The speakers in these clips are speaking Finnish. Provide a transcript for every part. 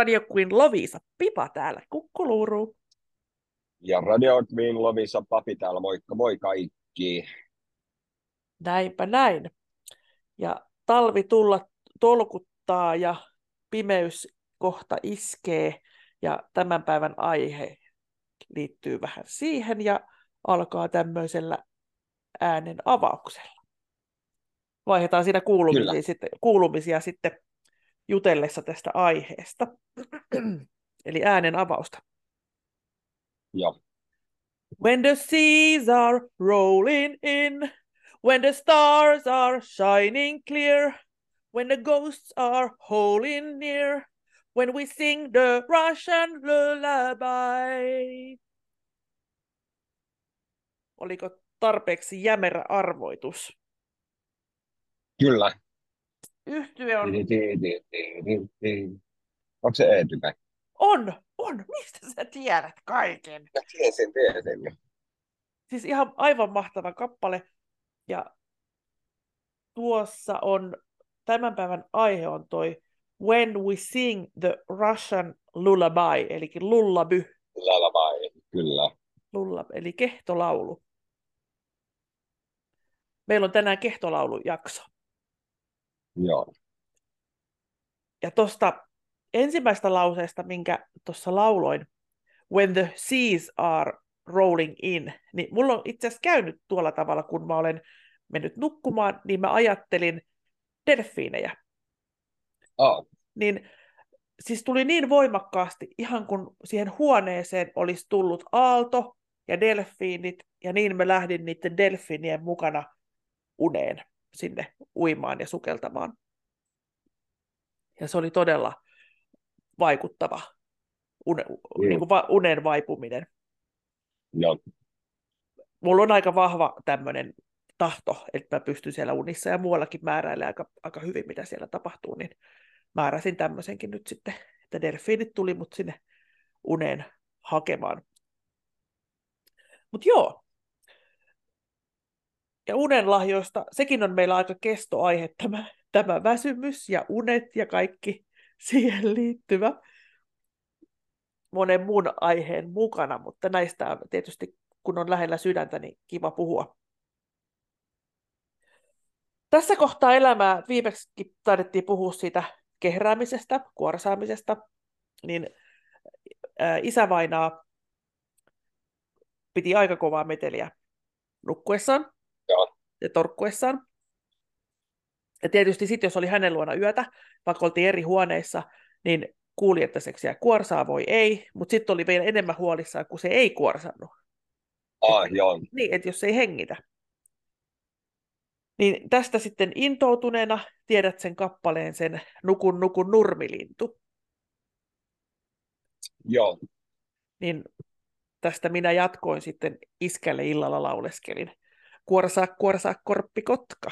Radio Queen Lovisa Pipa täällä, kukkuluuru. Ja Radio Queen Lovisa Papi täällä, moikka moi kaikki. Näinpä näin. Ja talvi tulla tolkuttaa ja pimeys kohta iskee ja tämän päivän aihe liittyy vähän siihen ja alkaa tämmöisellä äänen avauksella. Vaihdetaan siinä kuulumisia sitten, kuulumisia sitten jutellessa tästä aiheesta. Eli äänen avausta. Joo. When the seas are rolling in, when the stars are shining clear, when the ghosts are holding near, when we sing the Russian lullaby. Oliko tarpeeksi jämerä arvoitus? Kyllä. Yhtye on... Onko se Eetykä? On, on. Mistä sä tiedät kaiken? Mä tiesin, tiesin. Siis ihan aivan mahtava kappale. Ja tuossa on, tämän päivän aihe on toi When we sing the Russian lullaby, eli lullaby. Lullaby, kyllä. Lulla, eli kehtolaulu. Meillä on tänään kehtolaulujakso. Joo. Ja tuosta ensimmäistä lauseesta, minkä tuossa lauloin, When the seas are rolling in, niin mulla on itse asiassa käynyt tuolla tavalla, kun mä olen mennyt nukkumaan, niin mä ajattelin delfiinejä. Oh. Niin siis tuli niin voimakkaasti, ihan kun siihen huoneeseen olisi tullut aalto ja delfiinit, ja niin mä lähdin niiden delfiinien mukana uneen sinne uimaan ja sukeltamaan. Ja se oli todella vaikuttava une, mm. niin kuin va, unen vaipuminen. Joo. Mulla on aika vahva tämmöinen tahto, että mä pystyn siellä unissa ja muuallakin määräilemään aika, aika hyvin, mitä siellä tapahtuu, niin määräsin tämmöisenkin nyt sitten, että delfiinit tuli mut sinne uneen hakemaan. Mutta joo, ja unenlahjoista, sekin on meillä aika kestoaihe, tämä, tämä väsymys ja unet ja kaikki siihen liittyvä monen muun aiheen mukana, mutta näistä on tietysti, kun on lähellä sydäntä, niin kiva puhua. Tässä kohtaa elämää viimeksi taidettiin puhua siitä kehräämisestä, kuorsaamisesta, niin isävainaa piti aika kovaa meteliä nukkuessaan Joo. ja torkkuessaan. Ja tietysti sitten, jos oli hänen luona yötä, vaikka oltiin eri huoneissa, niin kuuli, että seksiä kuorsaa voi ei, mutta sitten oli vielä enemmän huolissaan, kun se ei kuorsannut. Ah, joo. Niin, että jos ei hengitä. Niin tästä sitten intoutuneena tiedät sen kappaleen, sen Nukun nukun nurmilintu. Joo. Niin tästä minä jatkoin sitten iskälle illalla lauleskelin. Kuorsaa, kuorsaa, korppi, kotka.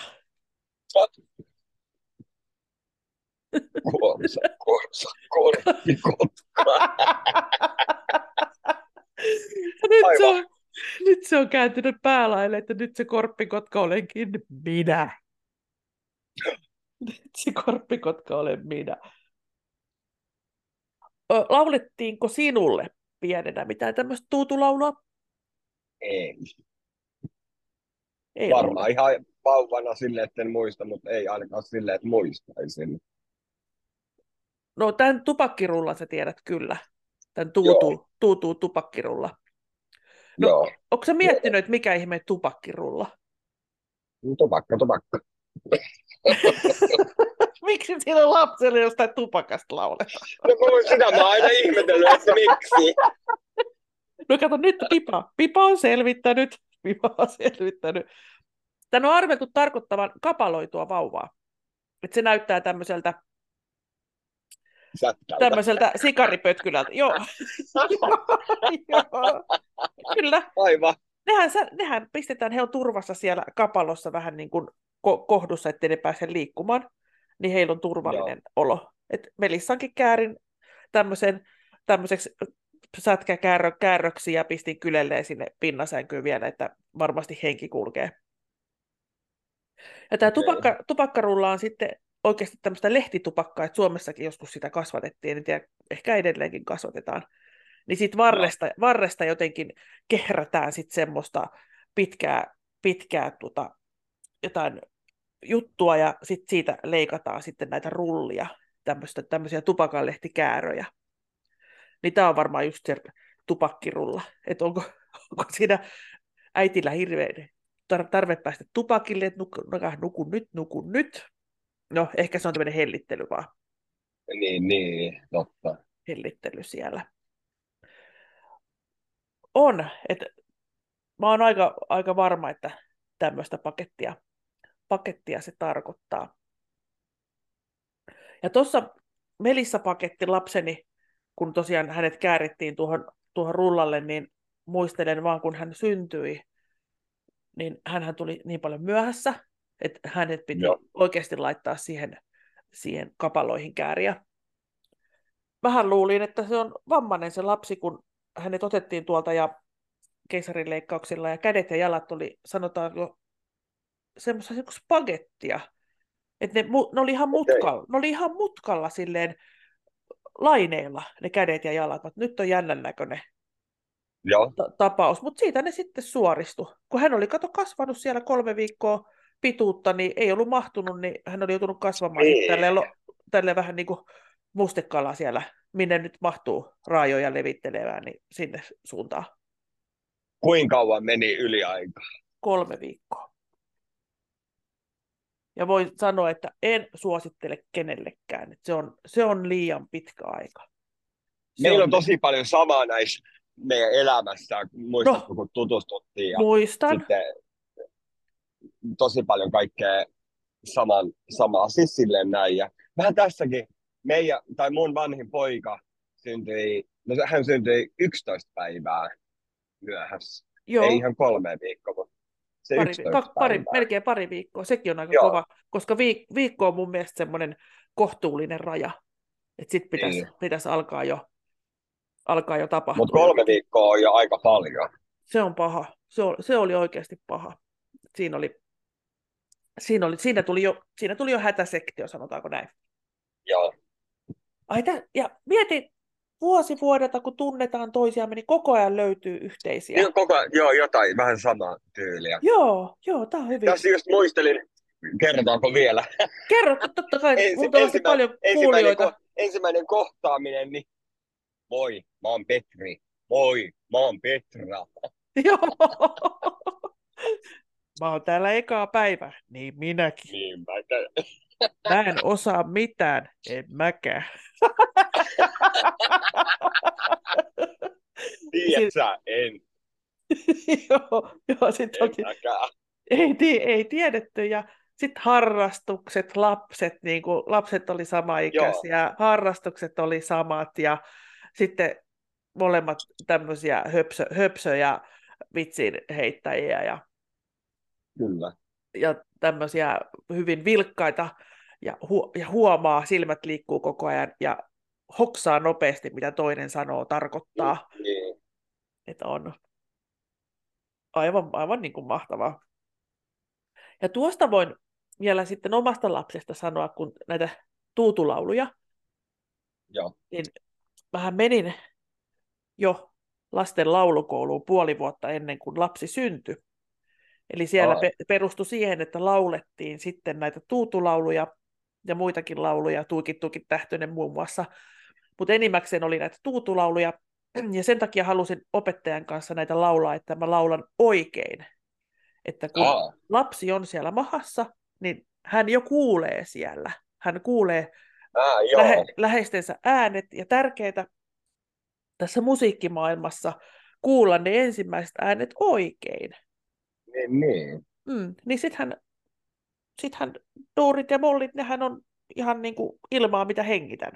Kuorsa, kuorsa, korppi, kotka. nyt, se on, nyt se on kääntynyt päälaille, että nyt se korppikotka olenkin minä. Nyt se korppikotka olen minä. Ö, laulettiinko sinulle pienenä mitään tämmöistä tuutulaulua? Ei. Ei Varmaan ihan vauvana silleen, että en muista, mutta ei ainakaan silleen, että muistaisin. No tämän tupakkirullan sä tiedät kyllä. Tämän Joo. tuutu, tuutu tupakkirulla. No, Joo. Onko sä miettinyt, että mikä ihme tupakkirulla? Tupakka, tupakka. Miksi siinä lapselle jostain tupakasta lauletaan? No sitä mä aina ihmetellyt, että miksi. No kato nyt Pipa. Pipa on selvittänyt. Pipa on selvittänyt. Tämä on arveltu tarkoittavan kapaloitua vauvaa. Että se näyttää tämmöiseltä, tämmöiseltä sikaripötkylältä. Joo. Joo. Kyllä. Aivan. Nehän, nehän pistetään, he on turvassa siellä kapalossa vähän niin kuin ko- kohdussa, ettei ne pääse liikkumaan. Niin heillä on turvallinen olo. Et Melissankin käärin tämmöisen, tämmöiseksi sätkäkäärröksi ja pistin kylelleen sinne pinnasänkyyn vielä, että varmasti henki kulkee. Ja tämä tupakka, tupakkarulla on sitten oikeasti tämmöistä lehtitupakkaa, että Suomessakin joskus sitä kasvatettiin, en tiedä, ehkä edelleenkin kasvatetaan, niin siitä varresta, no. varresta jotenkin kehrätään sitten semmoista pitkää, pitkää tota, jotain juttua ja sitten siitä leikataan sitten näitä rullia, tämmöistä, tämmöisiä tupakanlehtikääröjä. Niin tämä on varmaan just se tupakkirulla, että onko, onko siinä äitillä hirveän tarve päästä tupakille, että nuku, nuku nyt, nuku nyt. No, ehkä se on tämmöinen hellittely vaan. Niin, niin, totta. Hellittely siellä. On, että mä oon aika, aika varma, että tämmöistä pakettia, pakettia se tarkoittaa. Ja tuossa Melissa-paketti lapseni, kun tosiaan hänet käärittiin tuohon, tuohon rullalle, niin muistelen vaan, kun hän syntyi, niin hän tuli niin paljon myöhässä, että hänet piti Joo. oikeasti laittaa siihen, siihen kapaloihin kääriä. Vähän luulin, että se on vammainen se lapsi, kun hänet otettiin tuolta ja keisarileikkauksilla ja kädet ja jalat oli, sanotaanko, semmoista niin spagettia. Että ne, ne, oli ihan mutkalla, ne oli ihan mutkalla silleen laineilla ne kädet ja jalat, mutta nyt on jännän näköinen Joo. tapaus. Mutta siitä ne sitten suoristu. Kun hän oli kato kasvanut siellä kolme viikkoa pituutta, niin ei ollut mahtunut, niin hän oli joutunut kasvamaan niin. tälleen, tälleen vähän niin kuin mustekala siellä, minne nyt mahtuu raajoja levittelemään, niin sinne suuntaan. Kuinka kauan meni yliaika? Kolme viikkoa. Ja voi sanoa, että en suosittele kenellekään. Että se, on, se on liian pitkä aika. Se Meillä on, on tosi paljon samaa näissä meidän elämässä, muistatko, no, kun tutustuttiin. Ja muistan. Sitten tosi paljon kaikkea saman, samaa siis silleen näin. Ja vähän tässäkin meidän, tai mun vanhin poika syntyi, no hän syntyi 11 päivää myöhässä. Joo. Ei ihan kolme viikkoa, mutta se pari, ka, pari, melkein pari viikkoa. Sekin on aika Joo. kova, koska viik, viikko on mun mielestä semmoinen kohtuullinen raja. Että sitten pitäisi, niin. pitäisi alkaa jo alkaa jo tapahtua. Mutta kolme viikkoa on jo aika paljon. Se on paha. Se, oli, se oli oikeasti paha. Siinä, oli, siinä, oli, siinä, tuli jo, siinä tuli jo hätäsektio, sanotaanko näin. Joo. Ai tä, ja mieti, vuosi vuodelta, kun tunnetaan toisiamme, niin koko ajan löytyy yhteisiä. Joo, koko joo jotain, vähän samaa tyyliä. Joo, joo, tämä on hyvin. Tässä just muistelin, kerrotaanko vielä? Kerro, totta kai, Ensi, mutta ensimmä, paljon ensimmäinen, ko, ensimmäinen kohtaaminen, niin moi, mä oon Petri. Moi, mä oon Petra. Joo. Mä oon täällä ekaa päivä, niin minäkin. Niin mäkään. Mä en osaa mitään, en mäkään. Tiedät sä, en. joo, joo sit en oli... ei, ei tiedetty ja sitten harrastukset, lapset, niin kuin, lapset oli samaikäisiä, Joo. harrastukset oli samat ja sitten molemmat tämmöisiä höpsö, höpsöjä vitsin heittäjiä ja, Kyllä. ja tämmöisiä hyvin vilkkaita ja, hu- ja huomaa, silmät liikkuu koko ajan ja hoksaa nopeasti, mitä toinen sanoo, tarkoittaa. Niin. Että on aivan, aivan niin kuin mahtavaa. Ja tuosta voin vielä sitten omasta lapsesta sanoa, kun näitä tuutulauluja, Joo. niin vähän menin jo lasten laulukouluun puoli vuotta ennen kuin lapsi syntyi. Eli siellä pe- perustui siihen, että laulettiin sitten näitä tuutulauluja ja muitakin lauluja, Tuukit Tuukit Tähtönen muun muassa. Mutta enimmäkseen oli näitä tuutulauluja, ja sen takia halusin opettajan kanssa näitä laulaa, että mä laulan oikein. Että kun Aa. lapsi on siellä mahassa, niin hän jo kuulee siellä. Hän kuulee joo. Lähe, läheistensä äänet ja tärkeää tässä musiikkimaailmassa kuulla ne ensimmäiset äänet oikein. Niin, niin. Mm, niin sittenhän, sittenhän duurit ja mollit, nehän on ihan niin kuin ilmaa, mitä hengitän.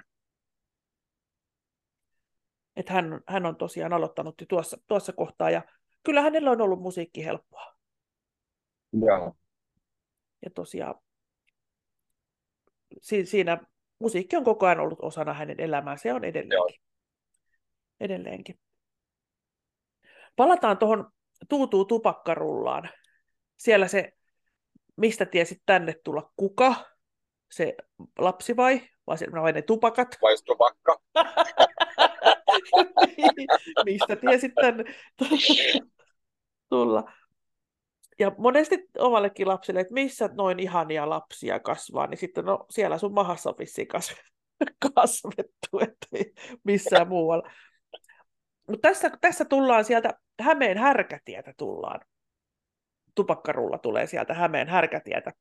Että hän, hän on tosiaan aloittanut jo tuossa, tuossa kohtaa, ja kyllä hänellä on ollut musiikki helppoa. Joo. Ja tosiaan si, siinä musiikki on koko ajan ollut osana hänen elämäänsä ja on edelleenkin. Joo. edelleenkin. Palataan tuohon Tuutuu tupakkarullaan. Siellä se, mistä tiesit tänne tulla kuka, se lapsi vai, vai, se, vai ne tupakat. Vai tupakka? Mistä tiesit tänne tulla. Ja monesti omallekin lapselle, että missä noin ihania lapsia kasvaa, niin sitten no siellä sun mahassa on vissiin kasvettu, ettei missään muualla. Mutta tässä, tässä tullaan sieltä Hämeen härkätietä tullaan. Tupakkarulla tulee sieltä Hämeen härkätietä.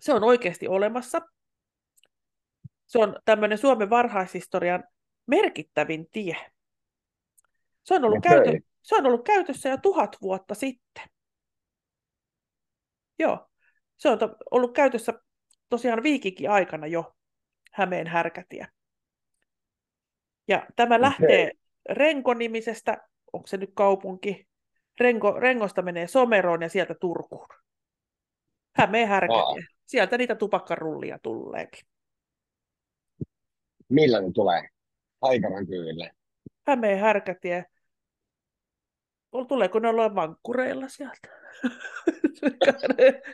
Se on oikeasti olemassa. Se on tämmöinen Suomen varhaishistorian merkittävin tie. Se on ollut, okay. käytö, se on ollut käytössä jo tuhat vuotta sitten. Joo, se on ollut käytössä tosiaan viikikin aikana jo Hämeen härkätie. Ja tämä okay. lähtee Renko-nimisestä, onko se nyt kaupunki, Renko, Rengosta menee Someroon ja sieltä Turkuun. Hämeen härkätie. Aa. Sieltä niitä tupakkarullia tuleekin. Millä ne tulee? Aikaran kyydille. Hämeen härkätie. Tuleeko ne olla vankkureilla sieltä?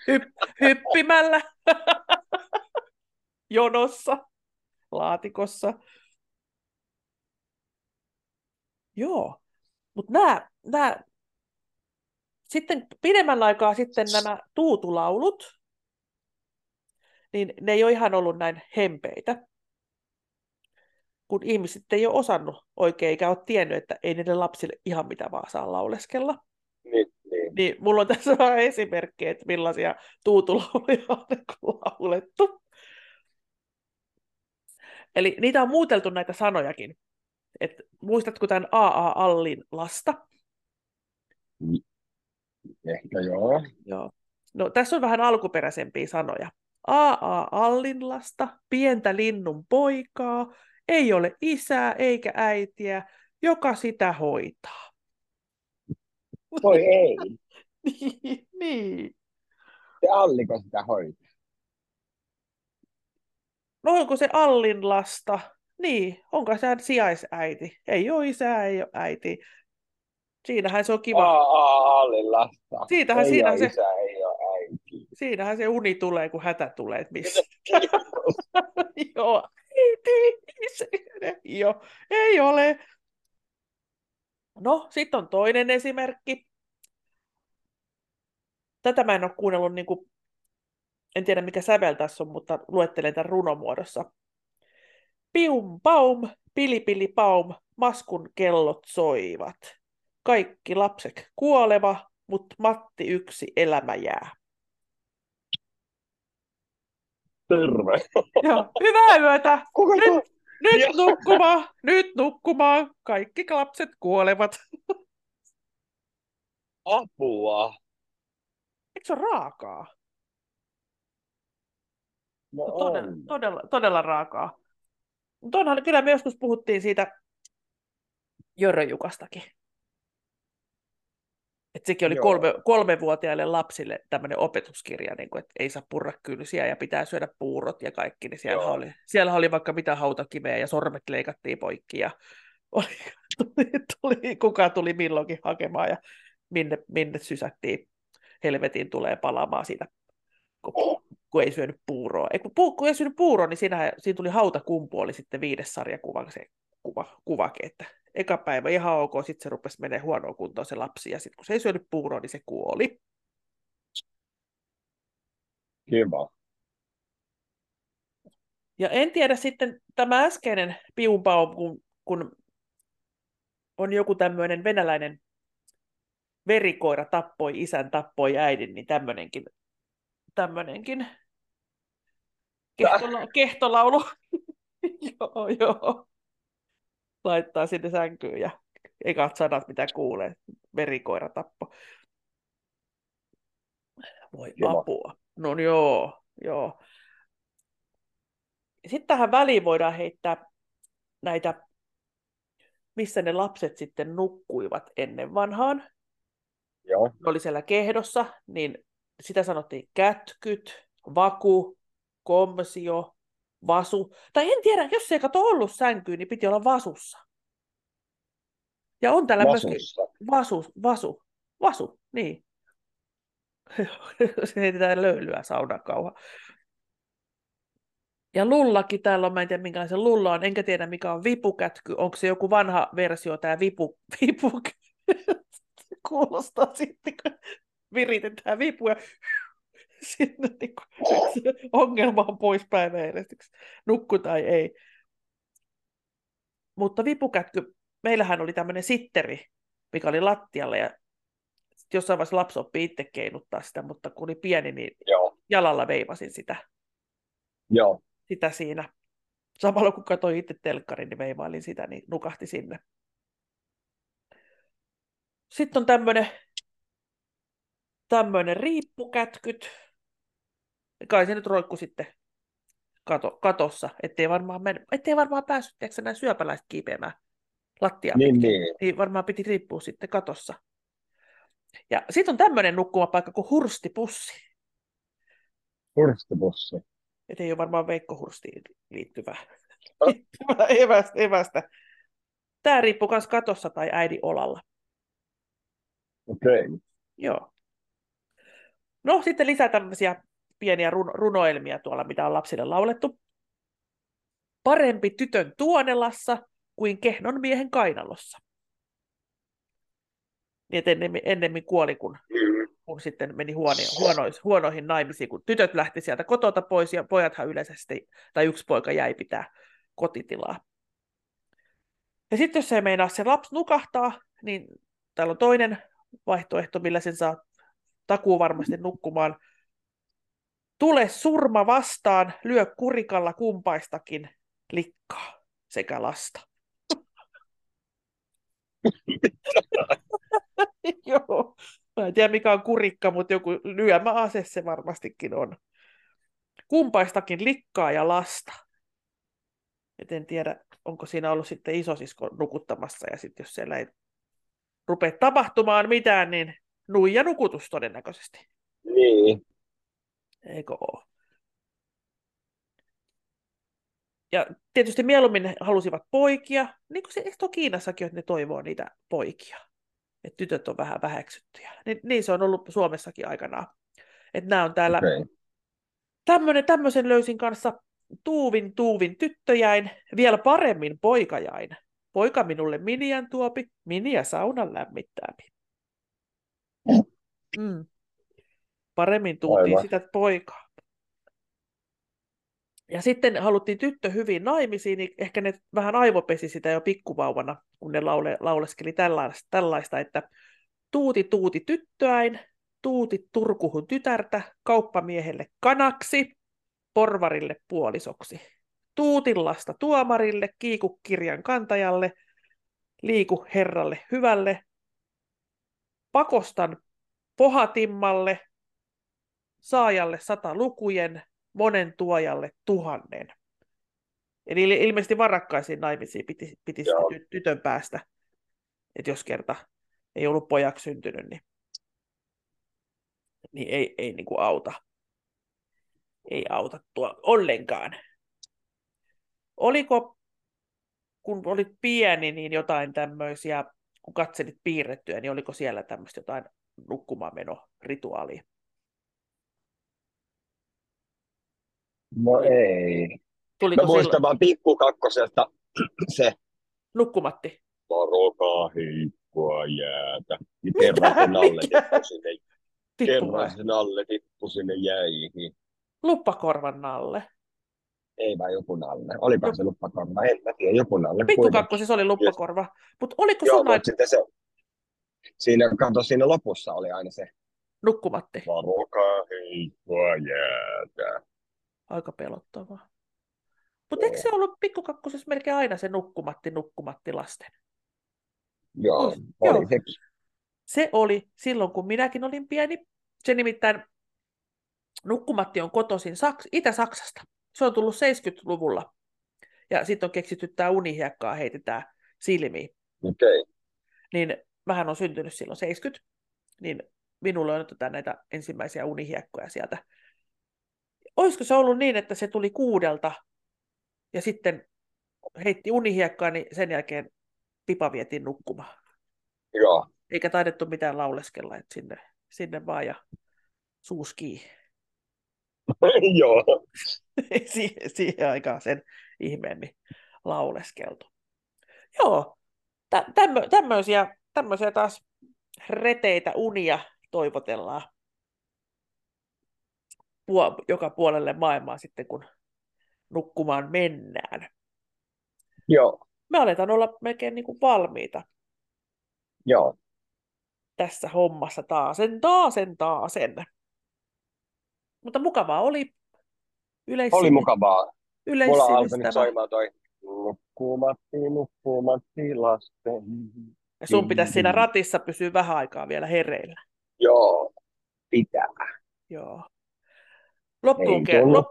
Hypp- hyppimällä. Jonossa. Laatikossa. Joo. Mutta nämä, nämä, sitten pidemmän aikaa sitten nämä tuutulaulut, niin ne ei ole ihan ollut näin hempeitä kun ihmiset ei ole osannut oikein eikä ole tiennyt, että ei niiden lapsille ihan mitä vaan saa lauleskella. Niin, niin. niin mulla on tässä vähän esimerkkejä, että millaisia tuutulauluja on laulettu. Eli niitä on muuteltu näitä sanojakin. Et muistatko tämän A.A. Allin lasta? Ehkä joo. joo. No, tässä on vähän alkuperäisempiä sanoja. A.A. Allin lasta, pientä linnun poikaa, ei ole isää eikä äitiä, joka sitä hoitaa. Voi ei. niin, niin. Se Alliko sitä hoitaa? No onko se Allin lasta? Niin, onko se sijaisäiti? Ei ole isää, ei ole äiti. Siinähän se on kiva. Aa, Allin lasta. Siitähän ei siinä ole se... isä, ei ole äiti. Siinähän se uni tulee, kun hätä tulee. Missä? Joo, äiti, se, jo, ei ole. No, sitten on toinen esimerkki. Tätä mä en ole kuunnellut, niin kuin, en tiedä mikä sävel tässä on, mutta luettelen tämän runomuodossa. Pium paum, pili pili paum, maskun kellot soivat. Kaikki lapset kuoleva, mutta Matti yksi elämä jää. Terve. Joo, hyvää yötä. Kuka nyt, nyt ja. nukkumaan, nyt nukkumaan. Kaikki lapset kuolevat. Apua. Eikö se ole raakaa? No, no todella, todella, todella raakaa. Mutta onhan, kyllä me joskus puhuttiin siitä Jöröjukastakin. Et sekin oli kolme, kolmevuotiaille lapsille tämmöinen opetuskirja, niin kuin, että ei saa purra kylsiä ja pitää syödä puurot ja kaikki. Niin siellä, oli, siellä oli vaikka mitä hautakiveä ja sormet leikattiin poikki ja oli, tuli, tuli, kuka tuli milloinkin hakemaan ja minne, minne sysättiin helvetin tulee palaamaan siitä, kun, kun ei syönyt puuroa. Ei, kun, kun ei syönyt puuroa, niin siinä, siinä tuli hautakumpu, oli sitten viides sarjakuva, se kuva, kuvake, että eka päivä ihan ok, sitten se rupesi menee huonoon kuntoon se lapsi, ja sitten kun se ei syönyt puuroa, niin se kuoli. Kiva. Ja en tiedä sitten tämä äskeinen piumpaum, kun, kun on joku tämmöinen venäläinen verikoira tappoi isän, tappoi äidin, niin tämmöinenkin, tämmöinenkin kehtola, kehtolaulu. joo, joo laittaa sinne sänkyyn ja ekat sanat, mitä kuulee. Verikoira tappo. Voi apua. No joo, joo. Sitten tähän väliin voidaan heittää näitä, missä ne lapset sitten nukkuivat ennen vanhaan. Joo. Ne oli siellä kehdossa, niin sitä sanottiin kätkyt, vaku, komsio, vasu. Tai en tiedä, jos ei kato ollut sänkyyn, niin piti olla vasussa. Ja on täällä Vasussa. myöskin vasu, vasu, vasu, niin. Se heitetään löylyä saunan kauha. Ja lullakin täällä on, mä en tiedä minkälaisen lulla on, enkä tiedä mikä on vipukätky. Onko se joku vanha versio, tämä vipu, vipu kuulostaa sitten, kun viritetään vipu ja sinne niin kuin, ongelma on pois päiväjärjestyksestä, nukku tai ei. Mutta vipukätky, meillähän oli tämmöinen sitteri, mikä oli lattialla ja jossain vaiheessa lapsi oppi itse keinuttaa sitä, mutta kun oli pieni, niin Joo. jalalla veivasin sitä, Joo. sitä siinä. Samalla kun katsoin itse telkkarin, niin veivailin sitä, niin nukahti sinne. Sitten on tämmöinen tämmöinen riippukätkyt. Kai se nyt roikku sitten kato, katossa, ettei varmaan, men, ettei varmaan päässyt tiedätkö, nämä syöpäläiset kiipeämään lattiaan Niin, pitkin. niin. niin varmaan piti riippua sitten katossa. Ja sitten on tämmöinen nukkumapaikka kuin Hurstipussi. Hurstipussi. Et ei ole varmaan Veikko Hurstiin liittyvää, liittyvää evästä, evästä. Tämä riippuu myös katossa tai äidin olalla. Okei. Okay. Joo. No sitten lisää tämmöisiä pieniä run- runoelmia tuolla, mitä on lapsille laulettu. Parempi tytön tuonelassa kuin kehnon miehen kainalossa. Niin, että ennemmin, ennemmin kuoli, kun, kun sitten meni huone, huonois, huonoihin naimisiin, kun tytöt lähti sieltä kotota pois ja pojathan yleisesti, tai yksi poika jäi pitää kotitilaa. Ja sitten jos se ei meinaa se lapsi nukahtaa, niin täällä on toinen vaihtoehto, millä sen saa takuu varmasti nukkumaan. Tule surma vastaan, lyö kurikalla kumpaistakin likkaa sekä lasta. Joo. Mä en tiedä mikä on kurikka, mutta joku lyömäase se varmastikin on. Kumpaistakin likkaa ja lasta. Et en tiedä, onko siinä ollut sitten isosisko nukuttamassa, ja sitten jos siellä ei rupea tapahtumaan mitään, niin nuija nukutus todennäköisesti. Niin. Eikö ole? Ja tietysti mieluummin halusivat poikia, niin kuin se eikö Kiinassakin, että ne toivoo niitä poikia. Että tytöt on vähän väheksyttyjä. Niin, niin se on ollut Suomessakin aikanaan. Että nämä on täällä, Okay. tämmönen, tämmöisen löysin kanssa tuuvin tuuvin tyttöjäin, vielä paremmin poikajain. Poika minulle miniän tuopi, miniä saunan lämmittääpi. Mm. Paremmin tuutiin Aivan. sitä poikaa. Ja sitten haluttiin tyttö hyvin naimisiin, niin ehkä ne vähän aivopesi sitä jo pikkuvauvana, kun ne laule, lauleskeli tällaista, tällaista, että tuuti tuuti tyttöäin, tuuti turkuhun tytärtä, kauppamiehelle kanaksi, porvarille puolisoksi. Tuutillasta tuomarille, kiiku kirjan kantajalle, liiku herralle hyvälle, pakostan pohatimmalle, saajalle sata lukujen, monen tuojalle tuhannen. Eli il- ilmeisesti varakkaisiin naimisiin piti, piti ty- tytön päästä, että jos kerta ei ollut pojaksi syntynyt, niin, niin ei, ei niin kuin auta. Ei auta tuo ollenkaan. Oliko, kun olit pieni, niin jotain tämmöisiä, kun katselit piirrettyä, niin oliko siellä tämmöistä jotain nukkumaanmeno-rituaalia? No ei. Tuliko Mä muistan silloin vaan pikkukakkosesta se nukkumatti? varokaa heikkoa jäätä. Niin kerran sen alle tippui sinne, kerran sen alle tippui sinne jäihin. Luppakorvan nalle. Ei vaan joku nalle. Olipa se luppakorva, en mä tiedä, joku nalle. kuitenkin. Pikkukakkosessa oli luppakorva. Mutta oliko Joo, sun aika sitten se, siinä, kato, siinä lopussa oli aina se nukkumatti? varokaa heikkoa jäätä. Aika pelottavaa. Mutta eikö se ollut pikkukakkosessa melkein aina se nukkumatti, nukkumatti lasten? Joo, Muist- oli joo. sekin. Se oli silloin, kun minäkin olin pieni. Se nimittäin nukkumatti on kotoisin Saks- Itä-Saksasta. Se on tullut 70-luvulla. Ja sitten on keksitty tämä unihiekkaa heitetään silmiin. Okei. Okay. Niin mähän on syntynyt silloin 70, niin minulle on otetaan näitä ensimmäisiä unihiekkoja sieltä. Olisiko se ollut niin, että se tuli kuudelta ja sitten heitti unihiekkaa, niin sen jälkeen pipa vietiin nukkumaan. Joo. Eikä taidettu mitään lauleskella, että sinne, sinne vaan ja suuskii. Joo. siihen, siihen aikaan sen ihmeemmin lauleskeltu. Joo, tä, tämmö, tämmöisiä, tämmöisiä taas reteitä unia toivotellaan puo, joka puolelle maailmaa sitten, kun nukkumaan mennään. Joo. Me aletaan olla melkein niin kuin valmiita Joo. tässä hommassa taasen, taasen, taasen. Mutta mukavaa oli yleis- Oli mukavaa. Mulla alkoi nyt soimaan toi Nukkumatti, nukkumatti lasten. Ja sun pitäisi siinä ratissa pysyä vähän aikaa vielä hereillä. Joo, pitää. Joo. Loppuun, ker- lop-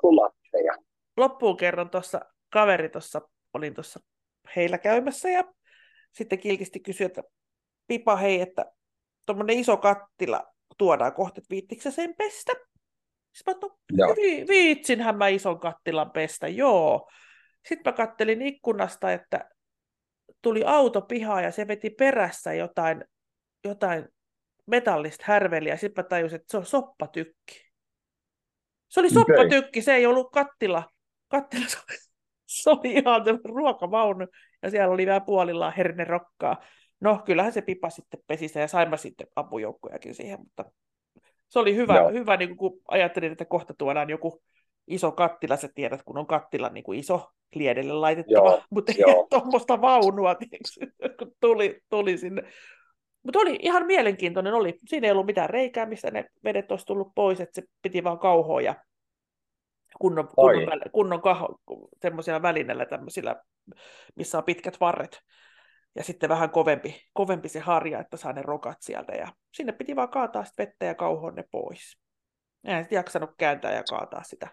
loppuun kerron tuossa, kaveri tuossa, olin tuossa heillä käymässä ja sitten kilkisti kysyi, että Pipa hei, että tuommoinen iso kattila tuodaan kohta, että viittikö sen pestä? Sitten mä, no, vi- viitsinhän mä ison kattilan pestä, joo. Sitten mä kattelin ikkunasta, että tuli auto pihaan ja se veti perässä jotain, jotain metallista härveliä. Sitten mä tajusin, että se on soppatykki. Se oli soppatykki, se ei ollut kattila. Kattila, se oli, se oli ihan ruokavaunu ja siellä oli vähän puolillaan hernerokkaa. No, kyllähän se pipa sitten pesi sen ja saimme sitten apujoukkojakin siihen, mutta se oli hyvä, Joo. hyvä niin kun ajattelin, että kohta tuodaan joku iso kattila, sä tiedät, kun on kattila niin kuin iso liedelle laitettava, Joo, mutta ei tuommoista vaunua, tiedätkö, kun tuli, tuli sinne. Mutta oli ihan mielenkiintoinen, oli. siinä ei ollut mitään reikää, mistä ne vedet olisi tullut pois, että se piti vaan kauhoa ja kunnon, kunnon, väl- kunnon kaho, välineillä tämmöisillä, missä on pitkät varret. Ja sitten vähän kovempi, kovempi se harja, että saa ne rokat sieltä. Ja sinne piti vaan kaataa sit vettä ja kauhoa ne pois. En sitten jaksanut kääntää ja kaataa sitä.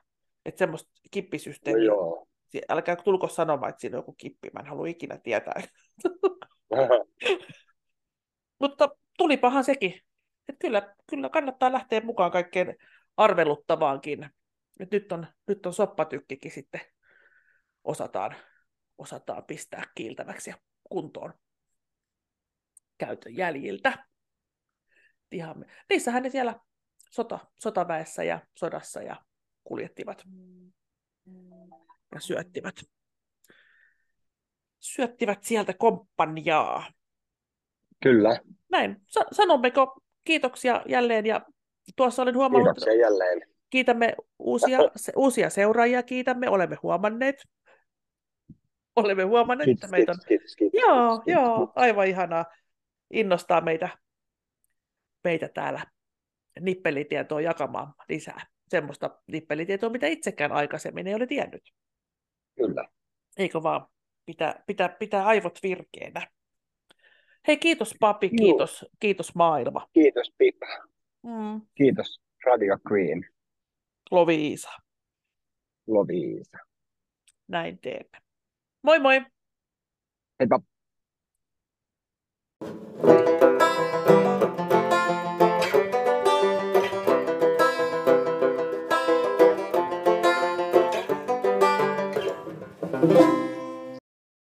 Että semmoista No kippisysteemiä. joo. Si- Älkää tulko sanomaan, että siinä on joku kippi. Mä en halua ikinä tietää. Mutta tulipahan sekin. Et kyllä, kyllä kannattaa lähteä mukaan kaikkeen arveluttavaankin. Et nyt, on, nyt on soppatykkikin sitten osataan, osataan pistää kiiltäväksi ja kuntoon käytön jäljiltä. Ihan, niissähän ne siellä sota, sotaväessä ja sodassa ja kuljettivat ja syöttivät, syöttivät sieltä komppaniaa. Kyllä. Näin. Sa- sanommeko kiitoksia jälleen ja tuossa olen huomannut, Kiitoksia jälleen. kiitämme uusia, se, uusia seuraajia, kiitämme, olemme huomanneet, olemme huomanneet, Kiitos, että meitä on, kiitos, kiitos, kiitos, joo, kiitos, joo, aivan ihanaa, innostaa meitä, meitä täällä nippelitietoa jakamaan lisää, semmoista nippelitietoa, mitä itsekään aikaisemmin ei ole tiennyt, Kyllä. eikö vaan, pitää, pitää, pitää aivot virkeänä. Hei, kiitos papi, kiitos, kiitos maailma. Kiitos Pippa. Mm. Kiitos Radio Green. Loviisa. Loviisa. Näin teemme. Moi moi! Heippa!